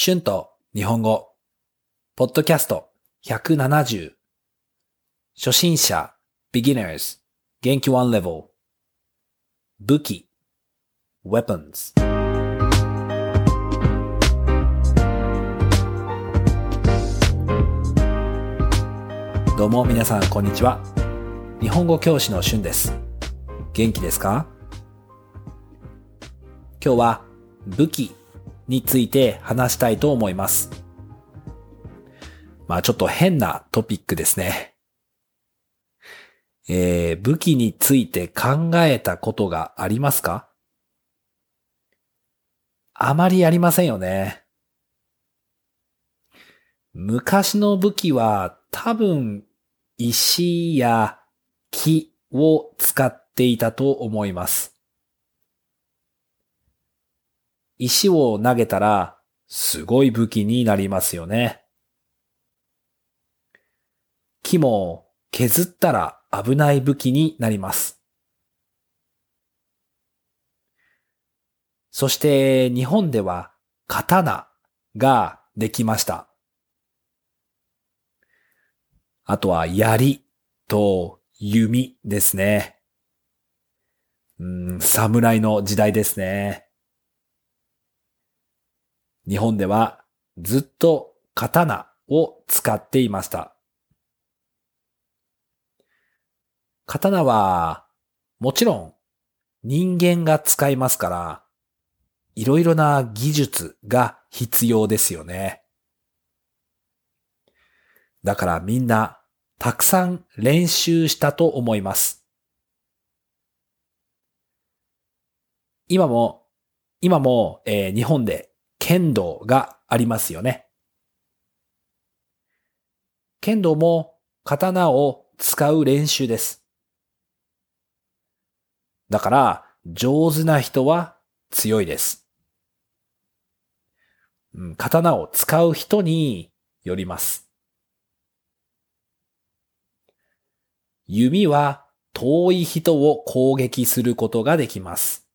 春と日本語、ポッドキャスト。170、初心者、beginners、元気 one level、武器、weapons。どうも皆さんこんにちは。日本語教師の春です。元気ですか？今日は武器。について話したいと思います。まあちょっと変なトピックですね。えー、武器について考えたことがありますか？あまりありませんよね。昔の武器は多分石や木を使っていたと思います。石を投げたらすごい武器になりますよね。木も削ったら危ない武器になります。そして日本では刀ができました。あとは槍と弓ですね。うん、侍の時代ですね。日本ではずっと刀を使っていました。刀はもちろん人間が使いますから、いろいろな技術が必要ですよね。だからみんなたくさん練習したと思います。今も、今も、えー、日本で剣道がありますよね。剣道も刀を使う練習です。だから上手な人は強いです。刀を使う人によります。弓は遠い人を攻撃することができます。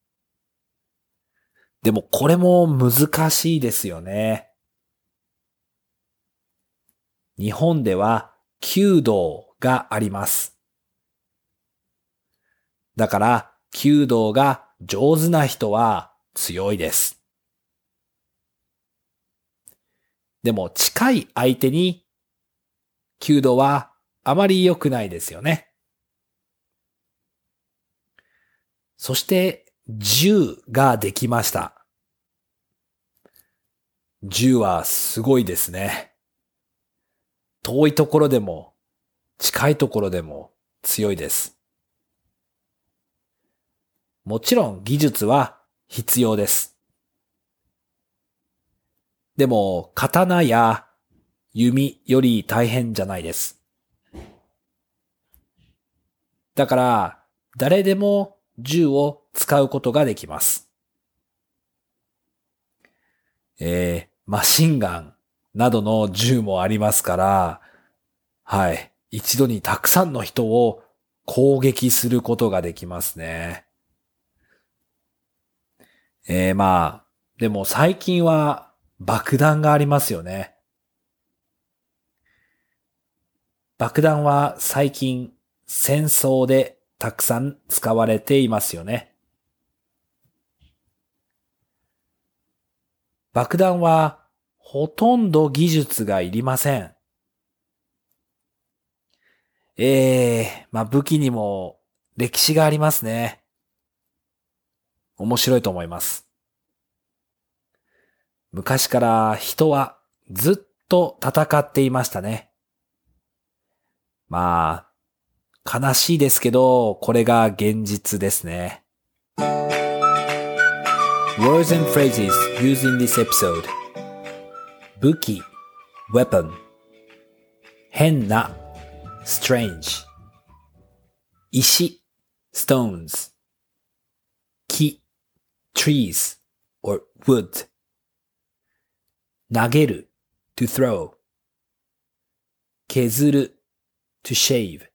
でもこれも難しいですよね。日本では弓道があります。だから弓道が上手な人は強いです。でも近い相手に弓道はあまり良くないですよね。そして銃ができました。銃はすごいですね。遠いところでも近いところでも強いです。もちろん技術は必要です。でも刀や弓より大変じゃないです。だから誰でも銃を使うことができます。えー、マシンガンなどの銃もありますから、はい。一度にたくさんの人を攻撃することができますね。えー、まあ、でも最近は爆弾がありますよね。爆弾は最近戦争でたくさん使われていますよね。爆弾はほとんど技術がいりません。ええー、まあ武器にも歴史がありますね。面白いと思います。昔から人はずっと戦っていましたね。まあ、悲しいですけど、これが現実ですね。Words and phrases used in this episode 武器 weapon 変な strange 石 stones 木 trees or wood 投げる to throw 削る to shave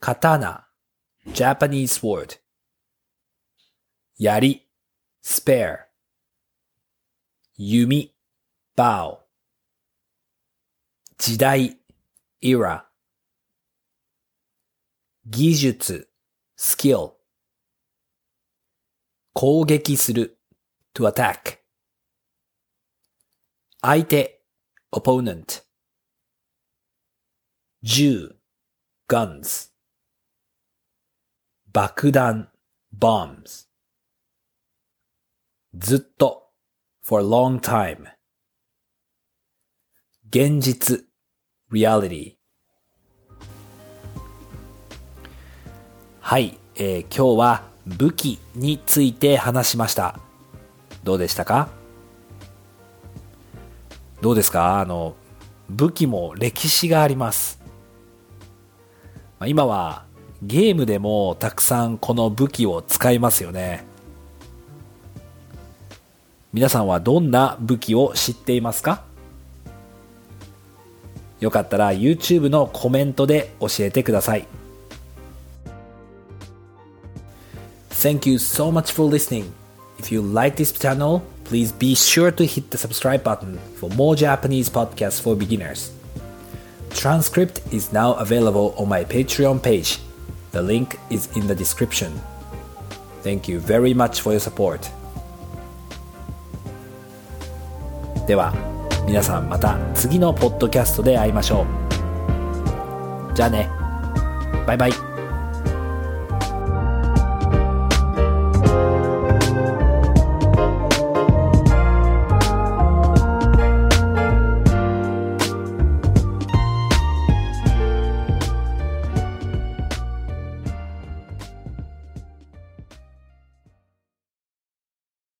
刀 Japanese word 槍 spare 弓、bow。時代、era。技術、skill。攻撃する、to attack。相手、opponent。銃、guns。爆弾、bombs。ずっと、for a long time. 現実 reality はい、えー、今日は武器について話しました。どうでしたか？どうですか？あの、武器も歴史があります。今はゲームでもたくさんこの武器を使いますよね。皆さんはどんな武器を知っていますかよかったら YouTube のコメントで教えてください。Thank you so much for listening. If you like this channel, please be sure to hit the subscribe button for more Japanese podcasts for beginners. Transcript is now available on my Patreon page. The link is in the description. Thank you very much for your support. では皆さんまた次のポッドキャストで会いましょうじゃあねバイバイ